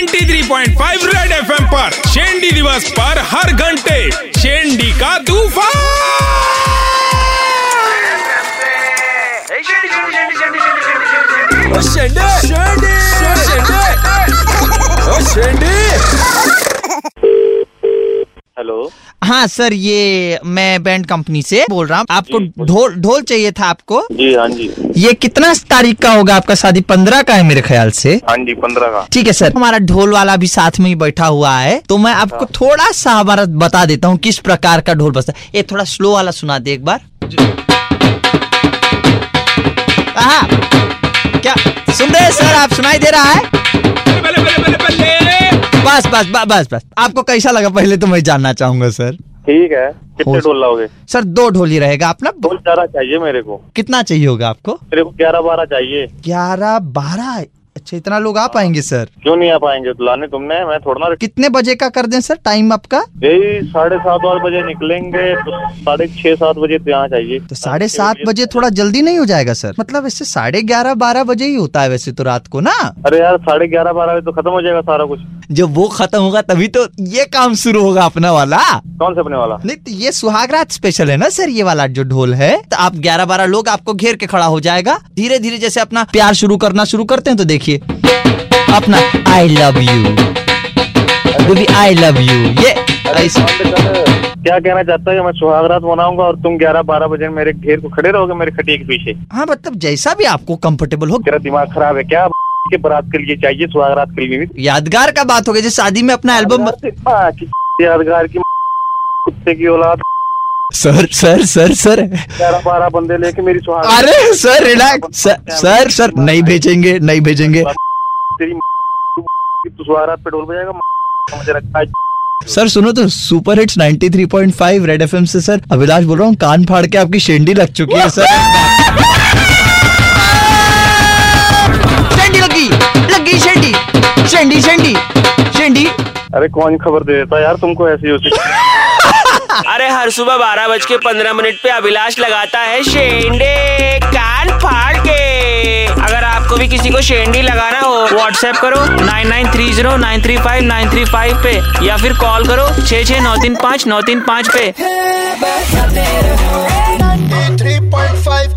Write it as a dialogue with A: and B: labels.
A: 93.5 red FM पर शेंडी दिवस पर हर घंटे शेंडी का तूफ़ान
B: हेलो।
C: हाँ सर ये मैं बैंड कंपनी से बोल रहा हूँ। आपको ढोल ढोल चाहिए था आपको?
B: जी हाँ जी।
C: ये कितना तारीख का होगा आपका शादी? पंद्रह का है मेरे ख्याल से।
B: हाँ जी पंद्रह का।
C: ठीक है सर। हमारा ढोल वाला भी साथ में ही बैठा हुआ है। तो मैं आपको थोड़ा सा हमारा बता देता हूँ किस प्रकार का ढोल बजता है। ये थोड़ा स्लो वाला सुना दे एक बार। हाँ। क्या? सुन रहे हैं सर आप सुनाई दे रहा है? बस बस बस बस बस। आपको कैसा लगा पहले तो मैं जानना चाहूँगा सर?
B: ठीक है। कितने ढोल लाओगे?
C: सर दो ढोल ही रहेगा। अपना
B: ढोल ग्यारह चाहिए मेरे को।
C: कितना चाहिए होगा आपको?
B: मेरे को ग्यारह बारह चाहिए।
C: ग्यारह बारह? अच्छा इतना लोग आ पाएँगे सर?
B: क्यों नहीं आ पाएँगे? तो लाने तुमने मैं थोड़ा ना
C: कितने बजे का कर दें सर टाइम आपका?
B: यही साढ़े सात आठ बजे निकलेंगे तो साढ़े छह सात बजे तो यहाँ चाहिए।
C: तो साढ़े सात बजे थोड़ा जल्दी नहीं हो जाएगा सर? मतलब ऐसे साढ़े ग्यारह बारह बजे ही होता है वैसे तो रात को ना?
B: अरे यार साढ़े ग्यारह बारह बजे तो खत्म हो जाएगा सारा कुछ।
C: जब वो खत्म होगा तभी तो ये काम शुरू होगा अपना वाला।
B: कौन सा अपने वाला?
C: नहीं तो ये सुहागरात स्पेशल है ना सर ये वाला जो ढोल है। तो आप ग्यारह बारह लोग आपको घेर के खड़ा हो जाएगा। धीरे धीरे जैसे अपना प्यार शुरू करना शुरू करते हैं तो देखिए। अपना I love you baby I love you ये
B: क्या कहना चाहता है मैं सुहागरात मनाऊँगा और तुम ग्यारह बारह बजे मेरे घेर को खड़े रहोगे मेरे खटिए के पीछे?
C: हाँ मतलब जैसा भी आपको कंफर्टेबल हो।
B: तेरा दिमाग खराब है क्या? के बारात के लिए चाहिए सुहागरात के लिए भी।
C: यादगार का बात हो गई जैसे शादी में अपना एल्बम
B: हाँ, यादगार की कुत्ते की औलाद।
C: Sir sir sir sir.
B: ग्यारह बारह बंदे लेके मेरी सुहाग
C: अरे sir relax sir sir sir नहीं भेजेंगे नहीं भेजेंगे।
B: तेरी सुहागरात पे बजाएगा मुझे है।
C: सर सुनो तो सुपर हिट्स 93.5 रेड एफएम से सर। अभिलाष बोल रहा हूँ कान फाड़ के आपकी शेंडी लग चुकी है सर। शेंडी शेंडी शेंडी।
B: अरे कौन खबर दे देता यार तुमको ऐसी होती
D: अरे हर सुबह बारह बज के पंद्रह मिनट पे अभिलाष लगाता है शेंडे कान फाड़ के। अगर आपको भी किसी को शेंडी लगाना हो व्हाट्सएप करो nine nine three zero nine three five nine three five पे या फिर कॉल करो छः छः नौ तीन पाँच नौ तीन पाँच पे।
E: 3.5 Red